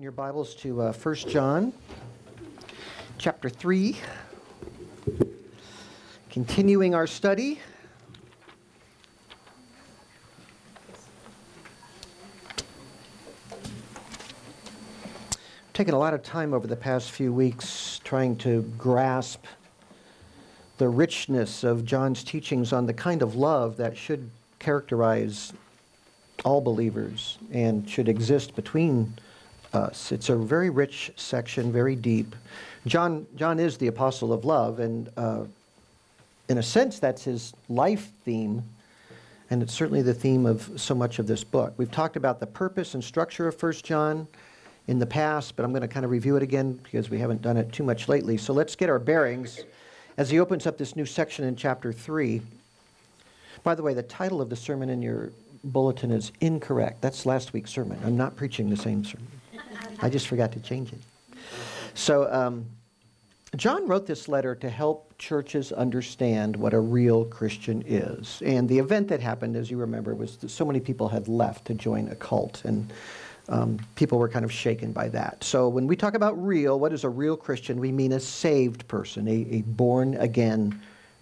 open your Bibles to uh, 1 John chapter 3. Continuing our study. Taken a lot of time over the past few weeks trying to grasp the richness of John's teachings on the kind of love that should characterize all believers and should exist between us. It's a very rich section, very deep. John, John is the apostle of love, and uh, in a sense, that's his life theme, and it's certainly the theme of so much of this book. We've talked about the purpose and structure of 1 John in the past, but I'm going to kind of review it again because we haven't done it too much lately. So let's get our bearings as he opens up this new section in chapter 3. By the way, the title of the sermon in your bulletin is incorrect. That's last week's sermon. I'm not preaching the same sermon. I just forgot to change it. So, um, John wrote this letter to help churches understand what a real Christian is. And the event that happened, as you remember, was that so many people had left to join a cult, and um, people were kind of shaken by that. So, when we talk about real, what is a real Christian? We mean a saved person, a, a born again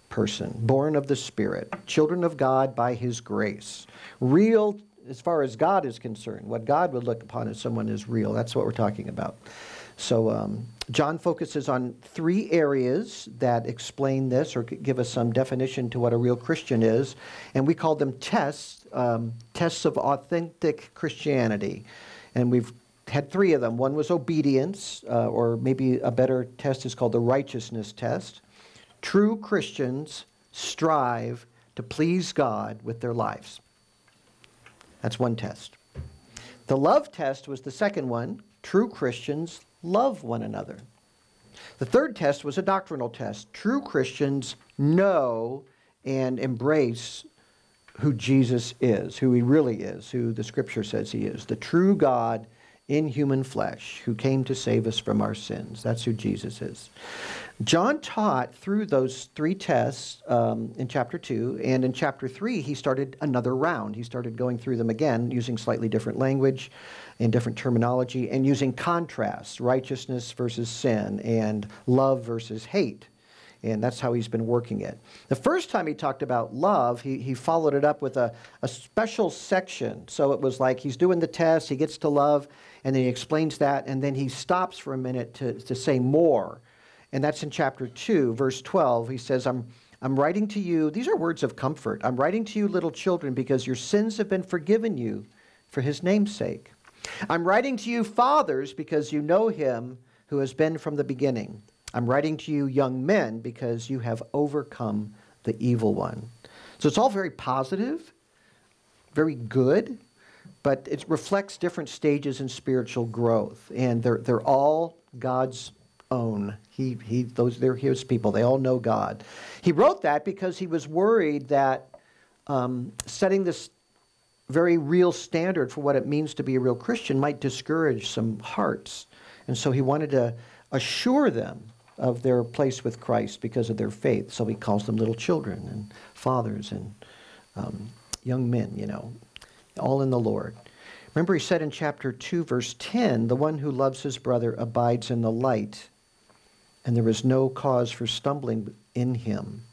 person, born of the Spirit, children of God by His grace. Real as far as God is concerned, what God would look upon as someone is real. That's what we're talking about. So, um, John focuses on three areas that explain this or give us some definition to what a real Christian is. And we call them tests, um, tests of authentic Christianity. And we've had three of them. One was obedience, uh, or maybe a better test is called the righteousness test. True Christians strive to please God with their lives. That's one test. The love test was the second one. True Christians love one another. The third test was a doctrinal test. True Christians know and embrace who Jesus is, who he really is, who the scripture says he is, the true God in human flesh who came to save us from our sins. That's who Jesus is. John taught through those three tests um, in chapter 2, and in chapter 3, he started another round. He started going through them again using slightly different language and different terminology and using contrasts righteousness versus sin and love versus hate. And that's how he's been working it. The first time he talked about love, he, he followed it up with a, a special section. So it was like he's doing the test, he gets to love, and then he explains that, and then he stops for a minute to, to say more and that's in chapter 2, verse 12. He says, I'm, I'm writing to you, these are words of comfort. I'm writing to you, little children, because your sins have been forgiven you for his name's sake. I'm writing to you, fathers, because you know him who has been from the beginning. I'm writing to you, young men, because you have overcome the evil one. So it's all very positive, very good, but it reflects different stages in spiritual growth. And they're, they're all God's own. He, he, those, they're his people. They all know God. He wrote that because he was worried that um, setting this very real standard for what it means to be a real Christian might discourage some hearts. And so he wanted to assure them of their place with Christ because of their faith. So he calls them little children and fathers and um, young men, you know, all in the Lord. Remember, he said in chapter 2, verse 10 the one who loves his brother abides in the light and there is no cause for stumbling in him.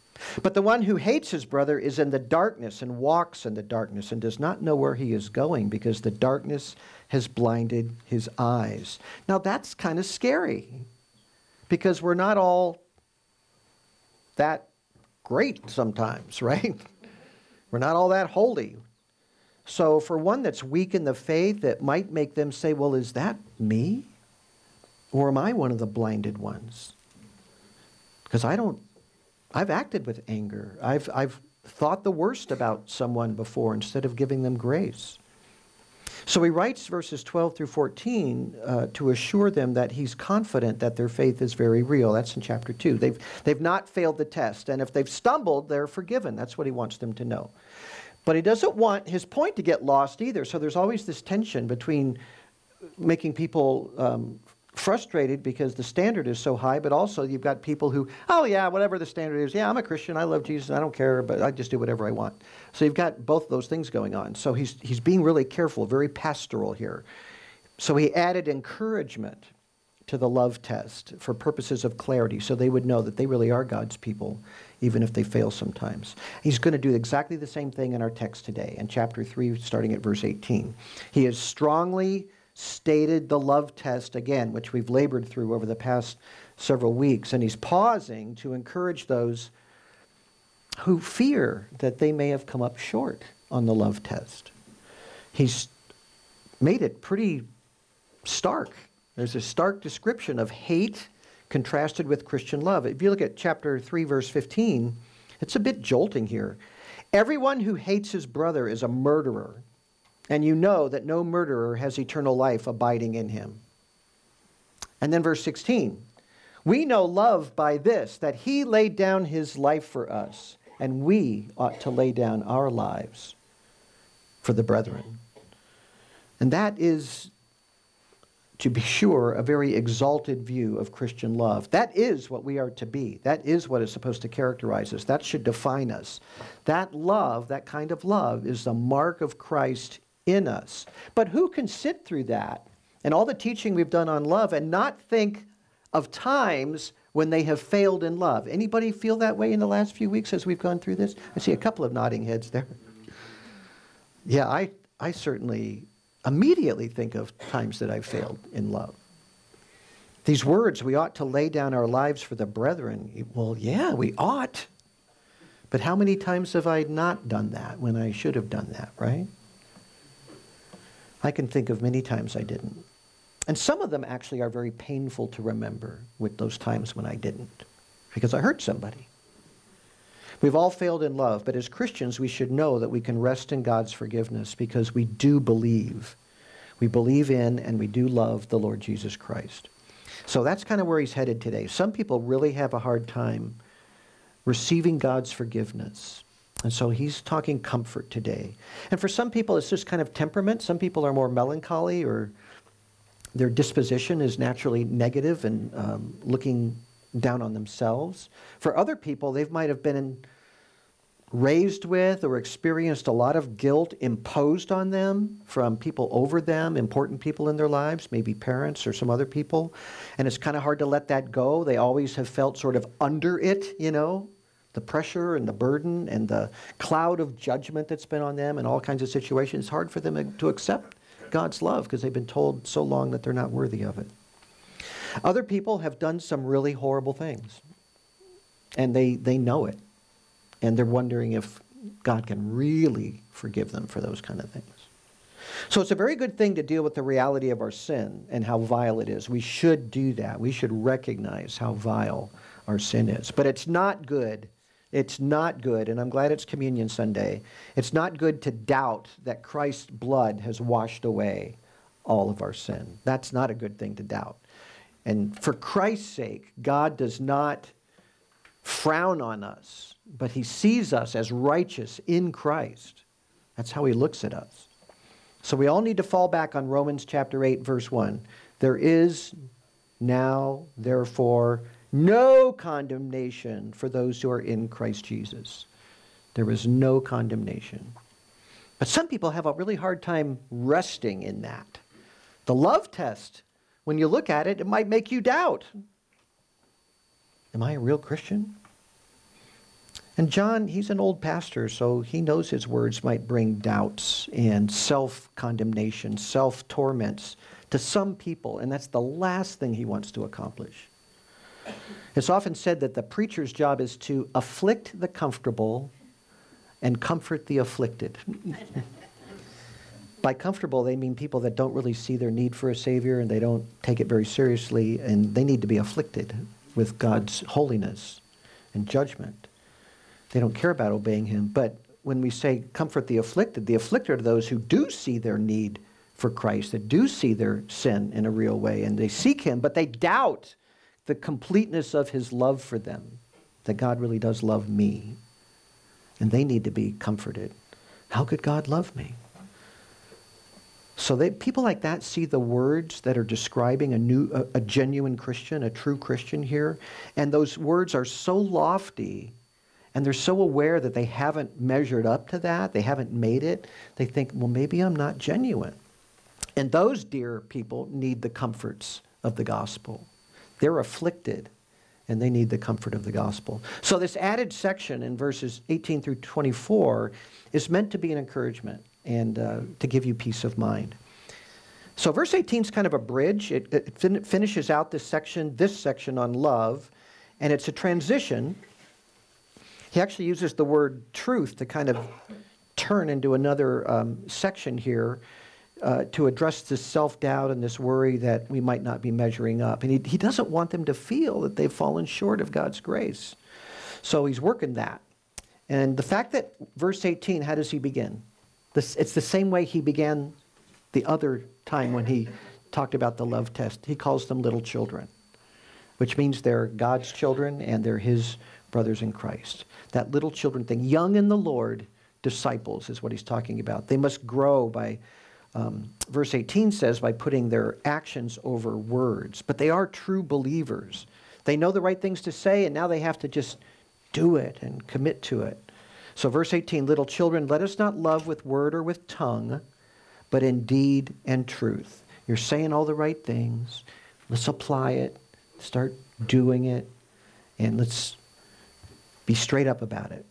But the one who hates his brother is in the darkness and walks in the darkness and does not know where he is going because the darkness has blinded his eyes. Now that's kind of scary because we're not all that great sometimes, right? We're not all that holy. So, for one that's weak in the faith, it might make them say, Well, is that me? Or am I one of the blinded ones? Because I don't, I've acted with anger. I've, I've thought the worst about someone before instead of giving them grace. So he writes verses 12 through 14 uh, to assure them that he's confident that their faith is very real. That's in chapter 2. They've, they've not failed the test. And if they've stumbled, they're forgiven. That's what he wants them to know. But he doesn't want his point to get lost either. So there's always this tension between making people um, frustrated because the standard is so high, but also you've got people who, oh, yeah, whatever the standard is, yeah, I'm a Christian, I love Jesus, I don't care, but I just do whatever I want. So you've got both those things going on. So he's, he's being really careful, very pastoral here. So he added encouragement to the love test for purposes of clarity so they would know that they really are God's people, even if they fail sometimes. He's going to do exactly the same thing in our text today, in chapter 3, starting at verse 18. He has strongly stated the love test again, which we've labored through over the past several weeks, and he's pausing to encourage those who fear that they may have come up short on the love test. He's made it pretty stark there's a stark description of hate contrasted with Christian love. If you look at chapter 3, verse 15, it's a bit jolting here. Everyone who hates his brother is a murderer, and you know that no murderer has eternal life abiding in him. And then verse 16 We know love by this, that he laid down his life for us, and we ought to lay down our lives for the brethren. And that is to be sure, a very exalted view of Christian love. That is what we are to be. That is what is supposed to characterize us. That should define us. That love, that kind of love, is the mark of Christ in us. But who can sit through that and all the teaching we've done on love and not think of times when they have failed in love? Anybody feel that way in the last few weeks as we've gone through this? I see a couple of nodding heads there. Yeah, I, I certainly immediately think of times that I've failed in love. These words, we ought to lay down our lives for the brethren. Well, yeah, we ought. But how many times have I not done that when I should have done that, right? I can think of many times I didn't. And some of them actually are very painful to remember with those times when I didn't, because I hurt somebody. We've all failed in love, but as Christians, we should know that we can rest in God's forgiveness because we do believe. We believe in and we do love the Lord Jesus Christ. So that's kind of where he's headed today. Some people really have a hard time receiving God's forgiveness. And so he's talking comfort today. And for some people, it's just kind of temperament. Some people are more melancholy or their disposition is naturally negative and um, looking down on themselves. For other people, they might have been raised with or experienced a lot of guilt imposed on them from people over them, important people in their lives, maybe parents or some other people. And it's kind of hard to let that go. They always have felt sort of under it, you know, the pressure and the burden and the cloud of judgment that's been on them in all kinds of situations. It's hard for them to accept God's love because they've been told so long that they're not worthy of it. Other people have done some really horrible things, and they, they know it. And they're wondering if God can really forgive them for those kind of things. So it's a very good thing to deal with the reality of our sin and how vile it is. We should do that. We should recognize how vile our sin is. But it's not good. It's not good, and I'm glad it's Communion Sunday. It's not good to doubt that Christ's blood has washed away all of our sin. That's not a good thing to doubt. And for Christ's sake, God does not frown on us, but he sees us as righteous in Christ. That's how he looks at us. So we all need to fall back on Romans chapter 8, verse 1. There is now, therefore, no condemnation for those who are in Christ Jesus. There is no condemnation. But some people have a really hard time resting in that. The love test when you look at it, it might make you doubt Am I a real Christian? And John, he's an old pastor, so he knows his words might bring doubts and self condemnation, self torments to some people, and that's the last thing he wants to accomplish. It's often said that the preacher's job is to afflict the comfortable and comfort the afflicted. By comfortable, they mean people that don't really see their need for a Savior and they don't take it very seriously, and they need to be afflicted with God's holiness and judgment. They don't care about obeying Him. But when we say comfort the afflicted, the afflicted are those who do see their need for Christ, that do see their sin in a real way, and they seek Him, but they doubt the completeness of His love for them, that God really does love me. And they need to be comforted. How could God love me? So they, people like that see the words that are describing a new, a, a genuine Christian, a true Christian here, and those words are so lofty, and they're so aware that they haven't measured up to that, they haven't made it. They think, well, maybe I'm not genuine. And those dear people need the comforts of the gospel. They're afflicted and they need the comfort of the gospel. So, this added section in verses 18 through 24 is meant to be an encouragement and uh, to give you peace of mind. So, verse 18 is kind of a bridge. It, it fin- finishes out this section, this section on love, and it's a transition. He actually uses the word truth to kind of turn into another um, section here uh, to address this self doubt and this worry that we might not be measuring up. And he, he doesn't want them to feel that they've fallen short of God's grace. So he's working that. And the fact that verse 18, how does he begin? This, it's the same way he began the other time when he talked about the love test. He calls them little children, which means they're God's children and they're his brothers in Christ. That little children thing, young in the Lord, disciples is what he's talking about. They must grow by um, verse 18 says, by putting their actions over words. But they are true believers. They know the right things to say, and now they have to just do it and commit to it. So, verse 18 Little children, let us not love with word or with tongue, but in deed and truth. You're saying all the right things. Let's apply it, start doing it, and let's be straight up about it.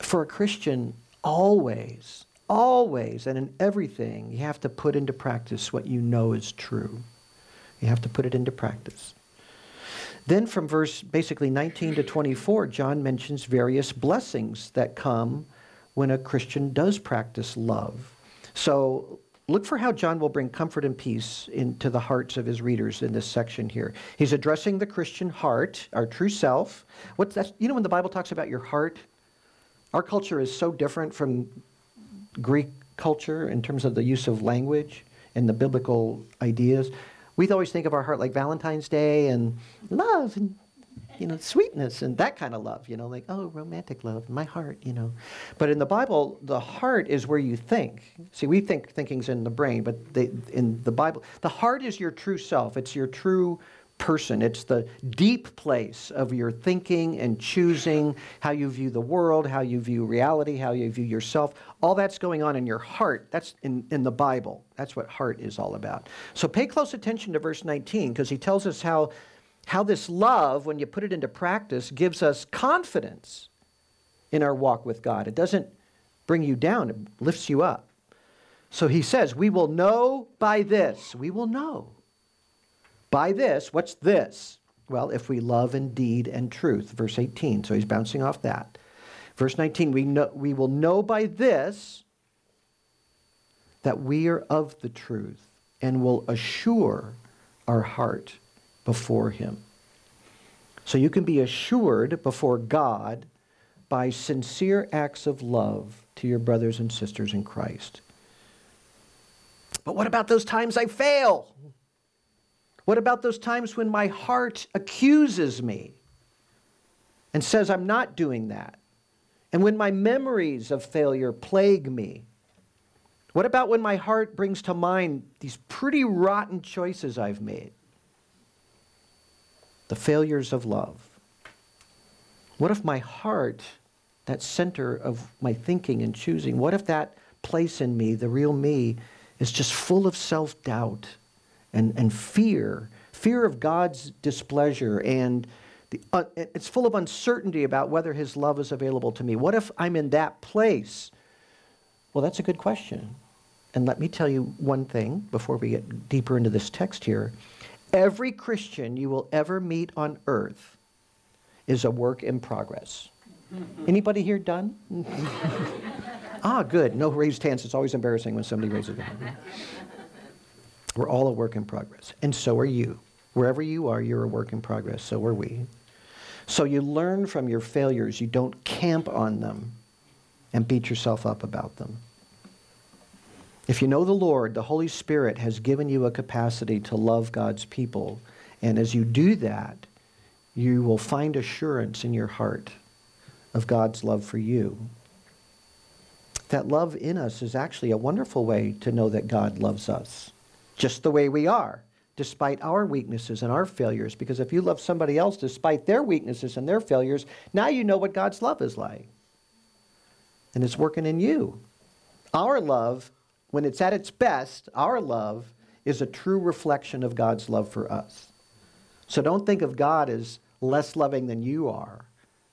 For a Christian, always always and in everything, you have to put into practice what you know is true. You have to put it into practice. Then, from verse basically 19 to 24, John mentions various blessings that come when a Christian does practice love. So, look for how John will bring comfort and peace into the hearts of his readers in this section here. He's addressing the Christian heart, our true self. What's that? You know, when the Bible talks about your heart, our culture is so different from Greek culture in terms of the use of language and the biblical ideas. We always think of our heart like Valentine's Day and love and you know sweetness and that kind of love. You know, like oh romantic love, my heart. You know, but in the Bible, the heart is where you think. See, we think thinking's in the brain, but they, in the Bible, the heart is your true self. It's your true person. It's the deep place of your thinking and choosing, how you view the world, how you view reality, how you view yourself. All that's going on in your heart. That's in, in the Bible. That's what heart is all about. So pay close attention to verse 19 because he tells us how, how this love, when you put it into practice, gives us confidence in our walk with God. It doesn't bring you down, it lifts you up. So he says, We will know by this. We will know by this, what's this? Well, if we love in deed and truth, verse 18. So he's bouncing off that. Verse 19, we, know, we will know by this that we are of the truth and will assure our heart before him. So you can be assured before God by sincere acts of love to your brothers and sisters in Christ. But what about those times I fail? What about those times when my heart accuses me and says I'm not doing that? And when my memories of failure plague me? What about when my heart brings to mind these pretty rotten choices I've made? The failures of love. What if my heart, that center of my thinking and choosing, what if that place in me, the real me, is just full of self doubt? And, and fear, fear of God's displeasure, and the, uh, it's full of uncertainty about whether His love is available to me. What if I'm in that place? Well, that's a good question. And let me tell you one thing before we get deeper into this text here. Every Christian you will ever meet on earth is a work in progress. Anybody here done? ah, good. No raised hands. It's always embarrassing when somebody raises their hand. We're all a work in progress, and so are you. Wherever you are, you're a work in progress, so are we. So you learn from your failures. You don't camp on them and beat yourself up about them. If you know the Lord, the Holy Spirit has given you a capacity to love God's people. And as you do that, you will find assurance in your heart of God's love for you. That love in us is actually a wonderful way to know that God loves us just the way we are, despite our weaknesses and our failures. Because if you love somebody else despite their weaknesses and their failures, now you know what God's love is like. And it's working in you. Our love when it's at its best, our love is a true reflection of God's love for us. So don't think of God as less loving than you are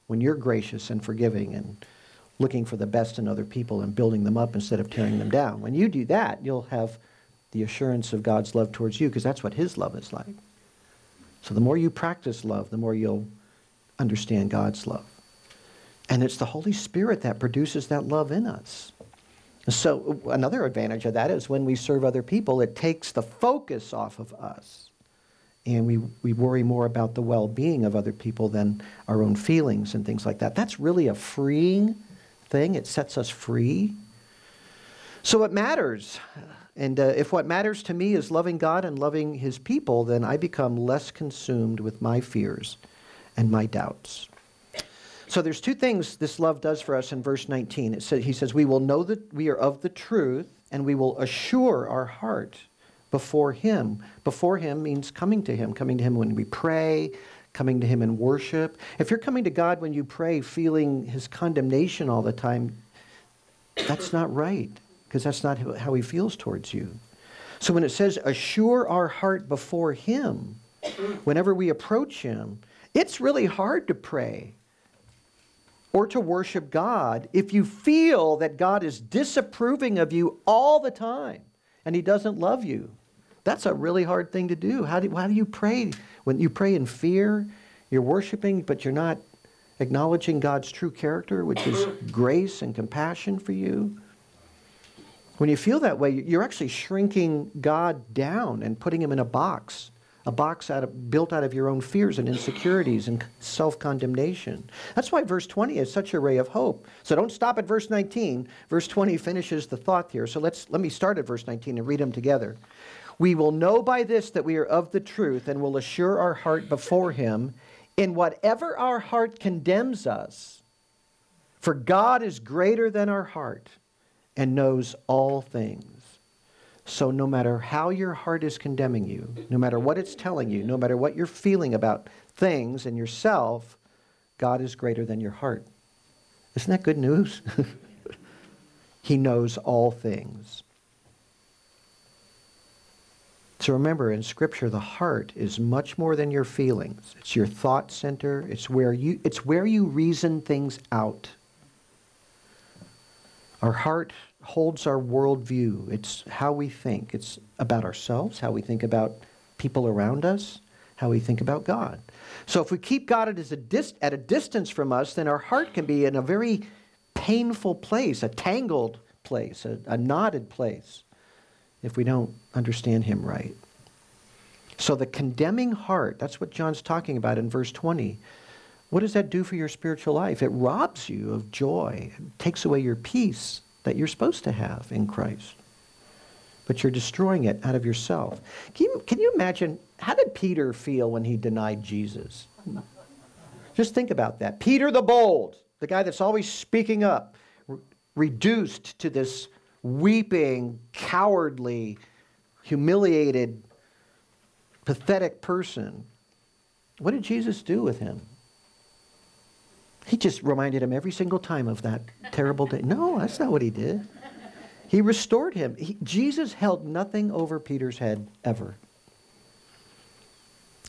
when you're gracious and forgiving and looking for the best in other people and building them up instead of tearing them down. When you do that, you'll have the assurance of God's love towards you because that's what His love is like. So the more you practice love, the more you'll understand God's love. And it's the Holy Spirit that produces that love in us. So another advantage of that is when we serve other people, it takes the focus off of us. And we, we worry more about the well being of other people than our own feelings and things like that. That's really a freeing thing. It sets us free. So it matters. And uh, if what matters to me is loving God and loving His people, then I become less consumed with my fears and my doubts. So there's two things this love does for us in verse 19. It says, he says, We will know that we are of the truth, and we will assure our heart before Him. Before Him means coming to Him, coming to Him when we pray, coming to Him in worship. If you're coming to God when you pray feeling His condemnation all the time, that's not right, because that's not how He feels towards you. So when it says, assure our heart before Him, whenever we approach Him, it's really hard to pray or to worship God if you feel that God is disapproving of you all the time and He doesn't love you. That's a really hard thing to do. How do, how do you pray? When you pray in fear, you're worshiping, but you're not acknowledging God's true character, which is grace and compassion for you. When you feel that way, you're actually shrinking God down and putting him in a box a box out of, built out of your own fears and insecurities and self condemnation. That's why verse 20 is such a ray of hope. So don't stop at verse 19. Verse 20 finishes the thought here. So let's, let me start at verse 19 and read them together. We will know by this that we are of the truth and will assure our heart before Him in whatever our heart condemns us. For God is greater than our heart and knows all things. So, no matter how your heart is condemning you, no matter what it's telling you, no matter what you're feeling about things and yourself, God is greater than your heart. Isn't that good news? he knows all things. So remember, in Scripture, the heart is much more than your feelings. It's your thought center. It's where you, it's where you reason things out. Our heart holds our worldview. It's how we think. It's about ourselves, how we think about people around us, how we think about God. So if we keep God at a, dis- at a distance from us, then our heart can be in a very painful place, a tangled place, a, a knotted place, if we don't understand Him right. So the condemning heart, that's what John's talking about in verse 20. What does that do for your spiritual life? It robs you of joy, it takes away your peace that you're supposed to have in Christ. But you're destroying it out of yourself. Can you, can you imagine, how did Peter feel when he denied Jesus? Just think about that. Peter the bold, the guy that's always speaking up, re- reduced to this weeping, cowardly, humiliated, pathetic person. What did Jesus do with him? He just reminded him every single time of that terrible day. No, that's not what he did. He restored him. He, Jesus held nothing over Peter's head ever.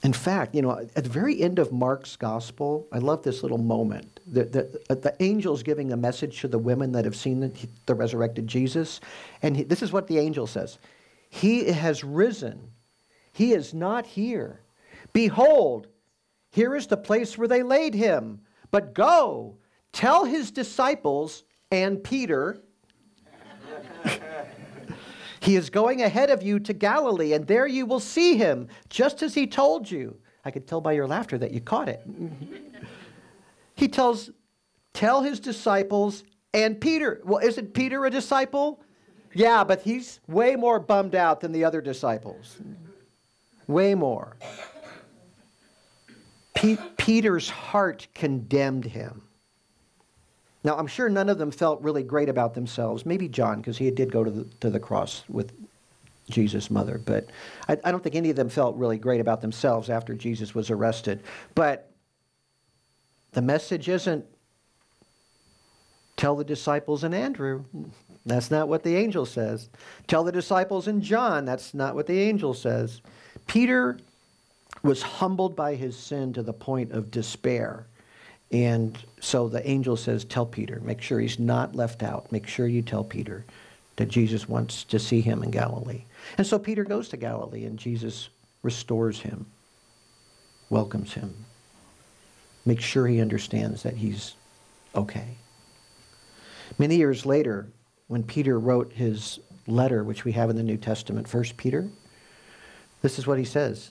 In fact, you know, at the very end of Mark's gospel, I love this little moment. The, the, uh, the angel's giving a message to the women that have seen the, the resurrected Jesus. And he, this is what the angel says He has risen, He is not here. Behold, here is the place where they laid him. But go, tell his disciples and Peter, he is going ahead of you to Galilee, and there you will see him, just as he told you. I could tell by your laughter that you caught it. he tells, tell his disciples and Peter. Well, isn't Peter a disciple? Yeah, but he's way more bummed out than the other disciples. Way more. Peter's heart condemned him. Now, I'm sure none of them felt really great about themselves. Maybe John, because he did go to the, to the cross with Jesus' mother. But I, I, don't think any of them felt really great about themselves after Jesus was arrested. But the message isn't Tell the disciples and Andrew. That's not what the angel says. Tell the disciples and John. That's not what the angel says. Peter was humbled by his sin to the point of despair. And so the angel says, Tell Peter, make sure he's not left out. Make sure you tell Peter that Jesus wants to see him in Galilee. And so Peter goes to Galilee, and Jesus restores him, welcomes him, makes sure he understands that he's okay. Many years later, when Peter wrote his letter, which we have in the New Testament, First Peter, this is what he says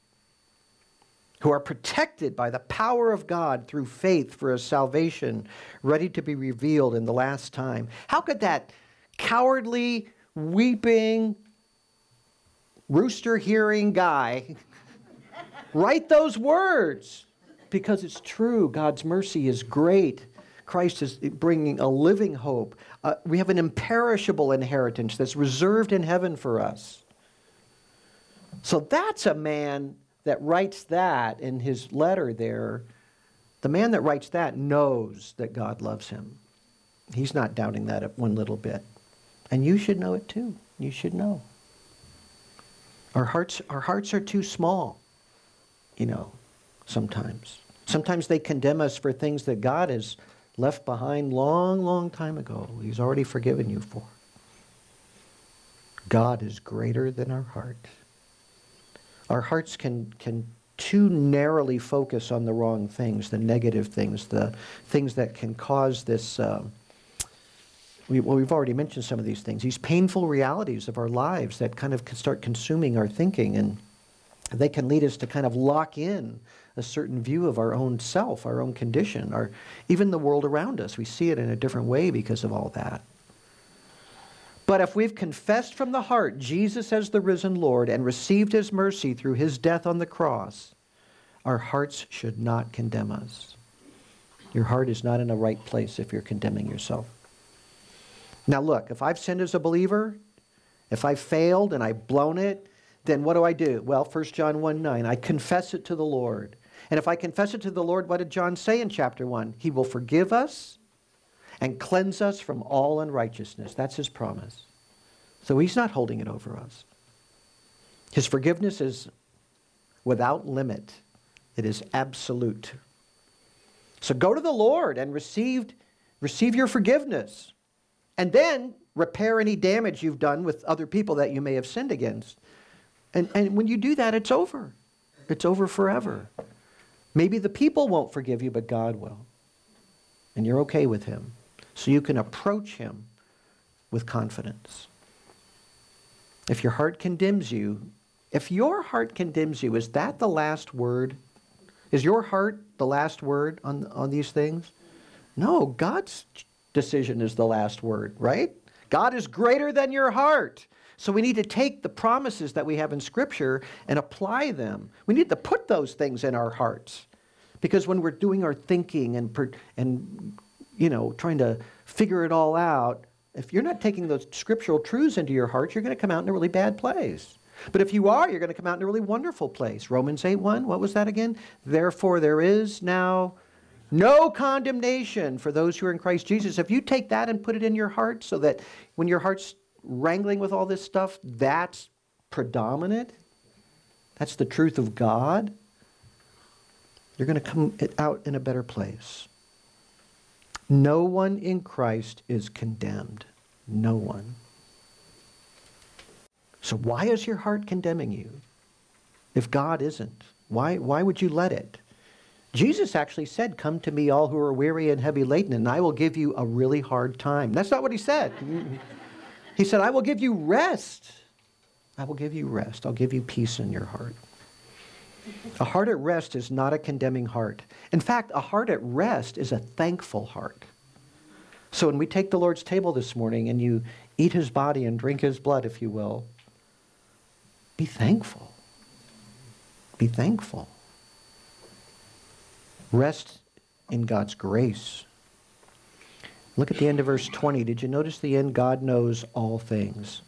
who are protected by the power of God through faith for a salvation ready to be revealed in the last time. How could that cowardly, weeping, rooster hearing guy write those words? because it's true. God's mercy is great. Christ is bringing a living hope. Uh, we have an imperishable inheritance that's reserved in heaven for us. So that's a man that writes that in his letter there. The man that writes that knows that God loves him. He's not doubting that one little bit. And you should know it too. You should know. Our hearts, our hearts are too small, you know, sometimes. Sometimes they condemn us for things that God has left behind long, long time ago. He's already forgiven you for. God is greater than our heart. Our hearts can, can too narrowly focus on the wrong things, the negative things, the things that can cause this. Uh, we, well, we've already mentioned some of these things, these painful realities of our lives that kind of can start consuming our thinking, and they can lead us to kind of lock in a certain view of our own self, our own condition, or even the world around us. We see it in a different way because of all that. But if we've confessed from the heart Jesus as the risen Lord and received his mercy through his death on the cross, our hearts should not condemn us. Your heart is not in the right place if you're condemning yourself. Now, look, if I've sinned as a believer, if I've failed and I've blown it, then what do I do? Well, 1 John 1 9, I confess it to the Lord. And if I confess it to the Lord, what did John say in chapter 1? He will forgive us and cleanse us from all unrighteousness. That's his promise. So he's not holding it over us. His forgiveness is without limit, it is absolute. So go to the Lord and receive, receive your forgiveness. And then repair any damage you've done with other people that you may have sinned against. And, and when you do that, it's over. It's over forever. Maybe the people won't forgive you, but God will. And you're okay with Him. So you can approach Him with confidence. If your heart condemns you, if your heart condemns you, is that the last word? Is your heart the last word on, on these things? No, God's decision is the last word, right? God is greater than your heart. So we need to take the promises that we have in Scripture and apply them. We need to put those things in our hearts. Because when we're doing our thinking and, and you know, trying to figure it all out, if you're not taking those scriptural truths into your heart, you're going to come out in a really bad place. But if you are, you're going to come out in a really wonderful place. Romans 8 1, what was that again? Therefore, there is now no condemnation for those who are in Christ Jesus. If you take that and put it in your heart so that when your heart's wrangling with all this stuff, that's predominant. That's the truth of God. You're going to come out in a better place. No one in Christ is condemned. No one. So, why is your heart condemning you if God isn't? Why, why would you let it? Jesus actually said, Come to me, all who are weary and heavy laden, and I will give you a really hard time. That's not what he said. He said, I will give you rest. I will give you rest. I'll give you peace in your heart. A heart at rest is not a condemning heart. In fact, a heart at rest is a thankful heart. So when we take the Lord's table this morning and you eat his body and drink his blood, if you will, be thankful. Be thankful. Rest in God's grace. Look at the end of verse 20. Did you notice the end? God knows all things.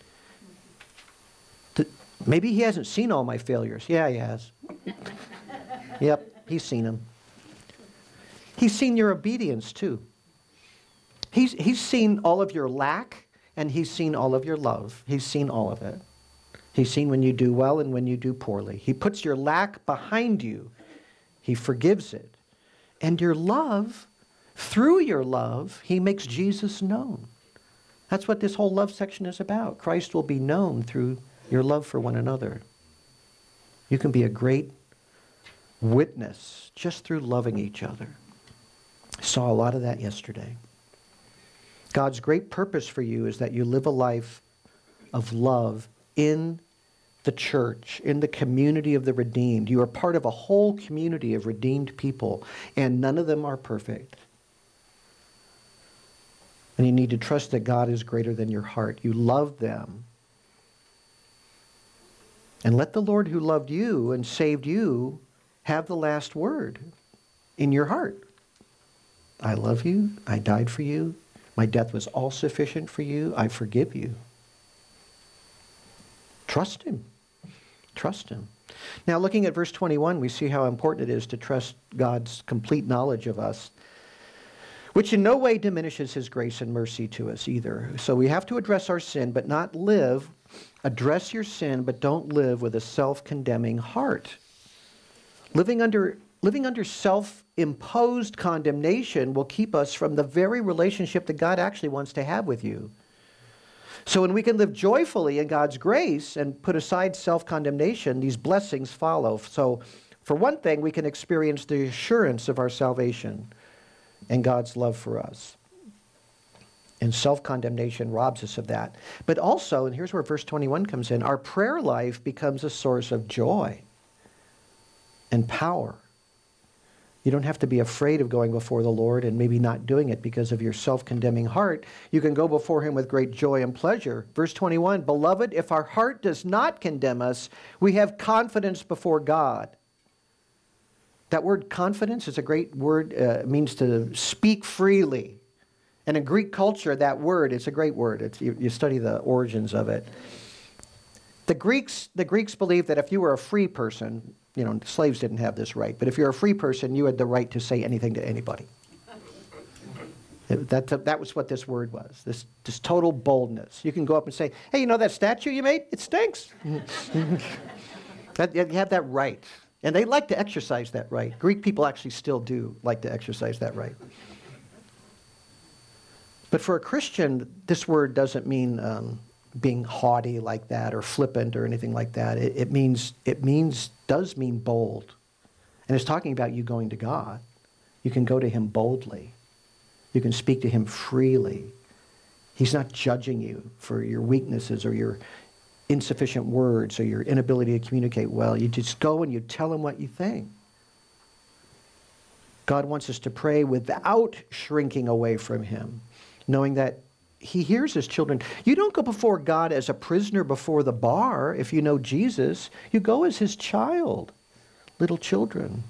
Maybe he hasn't seen all my failures. Yeah, he has. yep, he's seen them. He's seen your obedience too. He's, he's seen all of your lack and he's seen all of your love. He's seen all of it. He's seen when you do well and when you do poorly. He puts your lack behind you, he forgives it. And your love, through your love, he makes Jesus known. That's what this whole love section is about. Christ will be known through your love for one another. You can be a great witness just through loving each other. Saw a lot of that yesterday. God's great purpose for you is that you live a life of love in the church, in the community of the redeemed. You are part of a whole community of redeemed people, and none of them are perfect. And you need to trust that God is greater than your heart. You love them. And let the Lord who loved you and saved you have the last word in your heart. I love you. I died for you. My death was all sufficient for you. I forgive you. Trust him. Trust him. Now, looking at verse 21, we see how important it is to trust God's complete knowledge of us, which in no way diminishes his grace and mercy to us either. So we have to address our sin, but not live. Address your sin, but don't live with a self condemning heart. Living under living under self imposed condemnation will keep us from the very relationship that God actually wants to have with you. So, when we can live joyfully in God's grace and put aside self condemnation, these blessings follow. So, for one thing, we can experience the assurance of our salvation and God's love for us. And self condemnation robs us of that. But also, and here's where verse 21 comes in our prayer life becomes a source of joy and power you don't have to be afraid of going before the Lord and maybe not doing it because of your self condemning heart. You can go before Him with great joy and pleasure. Verse 21 Beloved, if our heart does not condemn us, we have confidence before God. That word confidence is a great word, uh, means to speak freely. And in Greek culture, that word, it's a great word. It's, you, you study the origins of it. The Greeks, the Greeks believed that if you were a free person, you know, slaves didn't have this right. But if you're a free person, you had the right to say anything to anybody. That, that was what this word was this, this total boldness. You can go up and say, hey, you know that statue you made? It stinks. that, you have that right. And they like to exercise that right. Greek people actually still do like to exercise that right. But for a Christian, this word doesn't mean um, being haughty like that or flippant or anything like that. It, it, means, it means, does mean bold. And it's talking about you going to God. You can go to him boldly. You can speak to him freely. He's not judging you for your weaknesses or your insufficient words or your inability to communicate well. You just go and you tell him what you think. God wants us to pray without shrinking away from him, knowing that he hears his children. You don't go before God as a prisoner before the bar if you know Jesus. You go as his child, little children.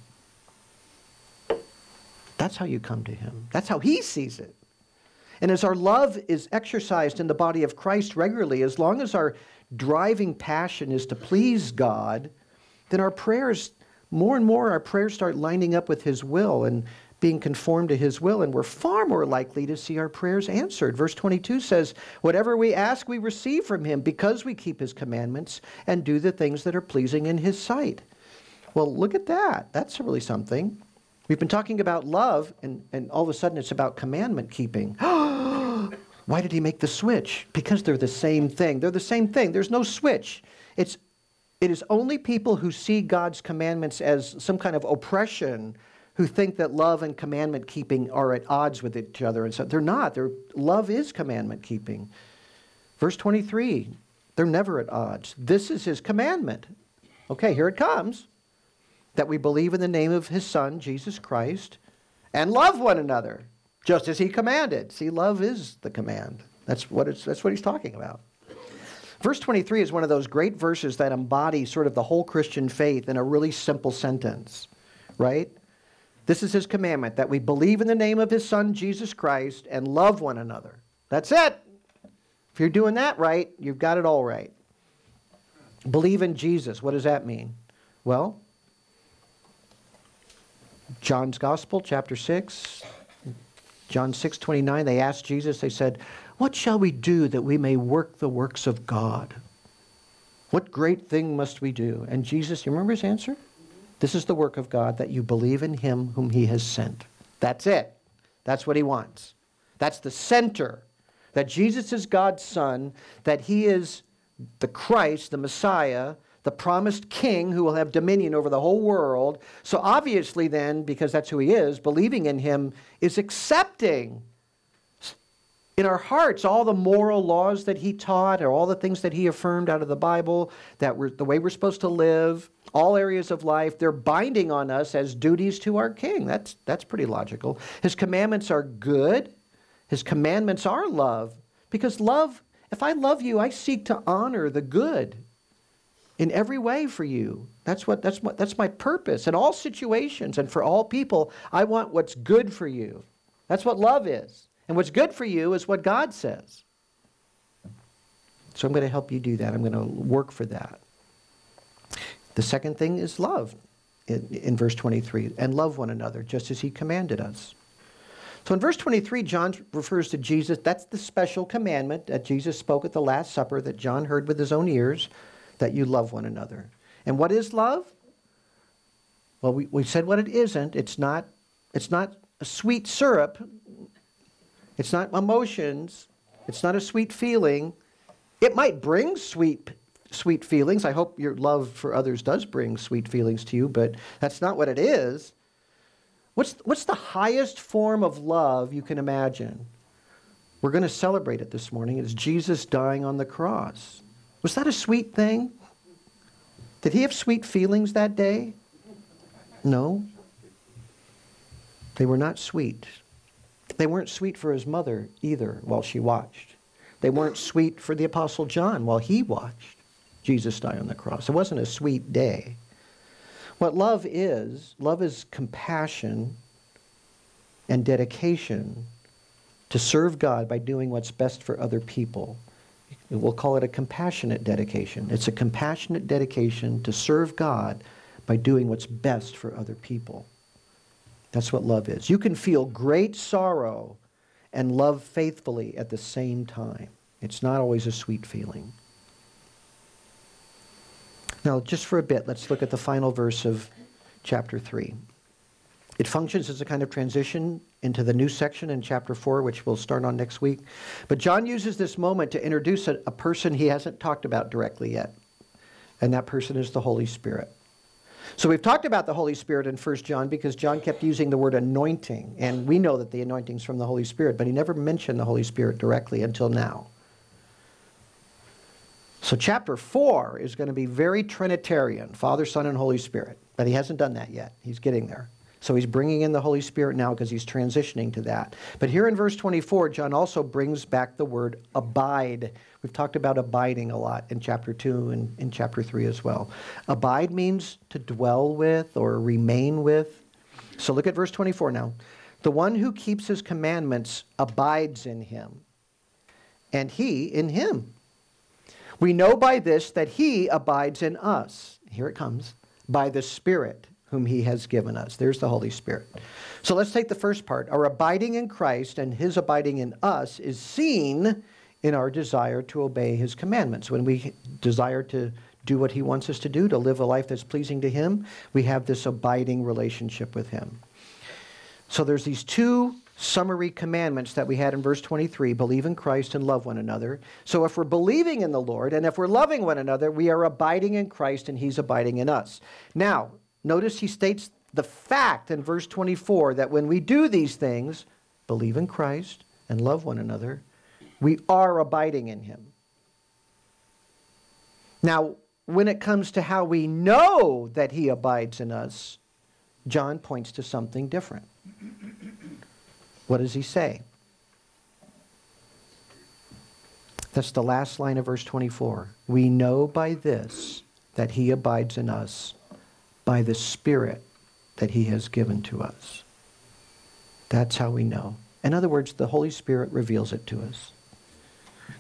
That's how you come to him. That's how he sees it. And as our love is exercised in the body of Christ regularly, as long as our driving passion is to please God, then our prayers, more and more, our prayers start lining up with his will. And being conformed to his will, and we're far more likely to see our prayers answered. Verse 22 says, Whatever we ask, we receive from him because we keep his commandments and do the things that are pleasing in his sight. Well, look at that. That's really something. We've been talking about love, and, and all of a sudden it's about commandment keeping. Oh, Why did he make the switch? Because they're the same thing. They're the same thing. There's no switch. It's, it is only people who see God's commandments as some kind of oppression who think that love and commandment keeping are at odds with each other. And so they're not. They're, love is commandment keeping. Verse 23, they're never at odds. This is his commandment. Okay, here it comes that we believe in the name of his son, Jesus Christ, and love one another, just as he commanded. See, love is the command. That's what, it's, that's what he's talking about. Verse 23 is one of those great verses that embody sort of the whole Christian faith in a really simple sentence, right? This is his commandment that we believe in the name of his son, Jesus Christ, and love one another. That's it. If you're doing that right, you've got it all right. Believe in Jesus. What does that mean? Well, John's Gospel, chapter 6, John 6 29, they asked Jesus, they said, What shall we do that we may work the works of God? What great thing must we do? And Jesus, you remember his answer? This is the work of God, that you believe in him whom he has sent. That's it. That's what he wants. That's the center. That Jesus is God's Son, that he is the Christ, the Messiah, the promised king who will have dominion over the whole world. So obviously, then, because that's who he is, believing in him is accepting in our hearts all the moral laws that he taught or all the things that he affirmed out of the Bible, that we're, the way we're supposed to live, all areas of life, they're binding on us as duties to our king. That's, that's pretty logical. His commandments are good, his commandments are love, because love, if I love you, I seek to honor the good in every way for you. That's what that's what that's my purpose in all situations and for all people. I want what's good for you. That's what love is. And what's good for you is what God says. So I'm going to help you do that. I'm going to work for that. The second thing is love in, in verse 23 and love one another just as he commanded us. So in verse 23, John refers to Jesus. That's the special commandment that Jesus spoke at the Last Supper that John heard with his own ears that you love one another. And what is love? Well, we, we said what it isn't. It's not, it's not a sweet syrup. It's not emotions. It's not a sweet feeling. It might bring sweet, sweet feelings. I hope your love for others does bring sweet feelings to you, but that's not what it is. What's, what's the highest form of love you can imagine? We're going to celebrate it this morning. It's Jesus dying on the cross. Was that a sweet thing? Did he have sweet feelings that day? No. They were not sweet. They weren't sweet for his mother either while she watched. They weren't sweet for the Apostle John while he watched Jesus die on the cross. It wasn't a sweet day. What love is, love is compassion and dedication to serve God by doing what's best for other people. We'll call it a compassionate dedication. It's a compassionate dedication to serve God by doing what's best for other people. That's what love is. You can feel great sorrow and love faithfully at the same time. It's not always a sweet feeling. Now, just for a bit, let's look at the final verse of chapter 3. It functions as a kind of transition into the new section in chapter 4, which we'll start on next week. But John uses this moment to introduce a, a person he hasn't talked about directly yet, and that person is the Holy Spirit. So we've talked about the Holy Spirit in 1 John because John kept using the word anointing, and we know that the anointing is from the Holy Spirit, but he never mentioned the Holy Spirit directly until now. So chapter 4 is going to be very Trinitarian Father, Son, and Holy Spirit, but he hasn't done that yet. He's getting there. So he's bringing in the Holy Spirit now because he's transitioning to that. But here in verse 24, John also brings back the word abide. We've talked about abiding a lot in chapter 2 and in chapter 3 as well. Abide means to dwell with or remain with. So look at verse 24 now. The one who keeps his commandments abides in him, and he in him. We know by this that he abides in us. Here it comes by the Spirit whom he has given us. There's the Holy Spirit. So let's take the first part. Our abiding in Christ and his abiding in us is seen in our desire to obey his commandments. When we desire to do what he wants us to do, to live a life that's pleasing to him, we have this abiding relationship with him. So there's these two summary commandments that we had in verse 23 believe in Christ and love one another. So if we're believing in the Lord and if we're loving one another, we are abiding in Christ and he's abiding in us. Now, Notice he states the fact in verse 24 that when we do these things, believe in Christ and love one another, we are abiding in him. Now, when it comes to how we know that he abides in us, John points to something different. What does he say? That's the last line of verse 24. We know by this that he abides in us by the Spirit that he has given to us. That's how we know. In other words, the Holy Spirit reveals it to us.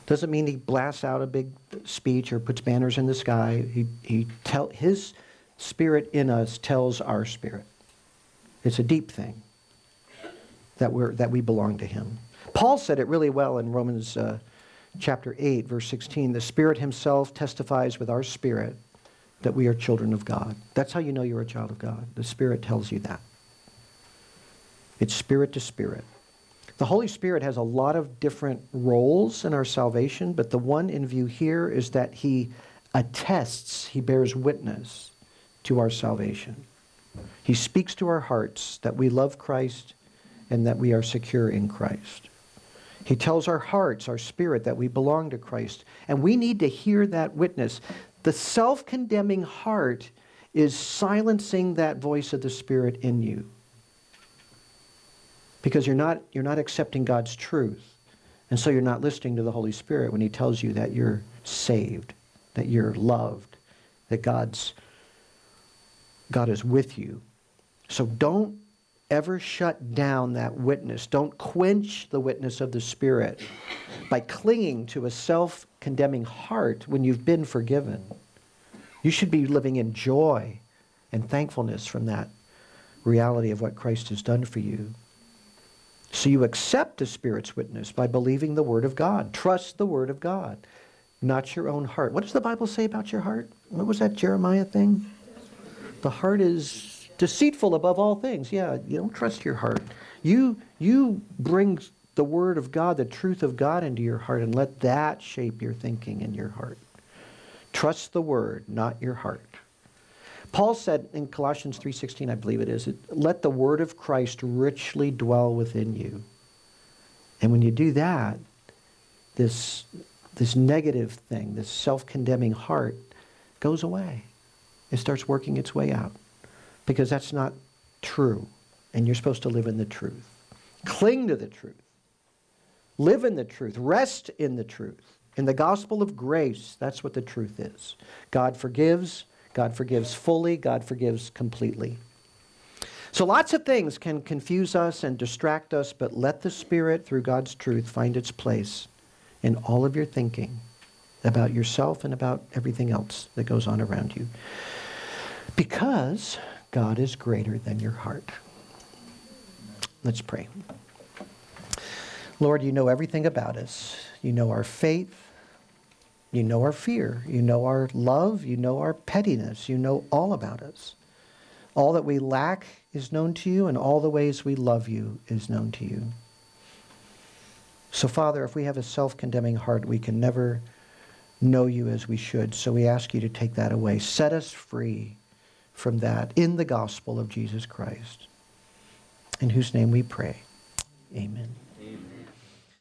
Doesn't mean he blasts out a big speech or puts banners in the sky. He, he tell, his spirit in us tells our spirit. It's a deep thing that, we're, that we belong to him. Paul said it really well in Romans uh, chapter 8, verse 16. The Spirit himself testifies with our spirit that we are children of God. That's how you know you're a child of God. The Spirit tells you that. It's spirit to spirit. The Holy Spirit has a lot of different roles in our salvation, but the one in view here is that He attests, He bears witness to our salvation. He speaks to our hearts that we love Christ and that we are secure in Christ. He tells our hearts, our spirit, that we belong to Christ. And we need to hear that witness. The self condemning heart is silencing that voice of the Spirit in you because you're not, you're not accepting God's truth. And so you're not listening to the Holy Spirit when He tells you that you're saved, that you're loved, that God's, God is with you. So don't ever shut down that witness. Don't quench the witness of the Spirit by clinging to a self condemning heart when you've been forgiven. You should be living in joy and thankfulness from that reality of what Christ has done for you. So you accept the Spirit's witness by believing the Word of God. Trust the Word of God, not your own heart. What does the Bible say about your heart? What was that Jeremiah thing? The heart is deceitful above all things. Yeah, you don't trust your heart. You, you bring the Word of God, the truth of God into your heart, and let that shape your thinking in your heart. Trust the Word, not your heart. Paul said in Colossians 3:16, I believe it is, let the word of Christ richly dwell within you. And when you do that, this this negative thing, this self-condemning heart goes away. It starts working its way out because that's not true and you're supposed to live in the truth. Cling to the truth. Live in the truth. Rest in the truth. In the gospel of grace, that's what the truth is. God forgives, God forgives fully, God forgives completely. So lots of things can confuse us and distract us, but let the Spirit, through God's truth, find its place in all of your thinking about yourself and about everything else that goes on around you. Because God is greater than your heart. Let's pray. Lord, you know everything about us. You know our faith. You know our fear. You know our love. You know our pettiness. You know all about us. All that we lack is known to you, and all the ways we love you is known to you. So, Father, if we have a self condemning heart, we can never know you as we should. So we ask you to take that away. Set us free from that in the gospel of Jesus Christ, in whose name we pray. Amen.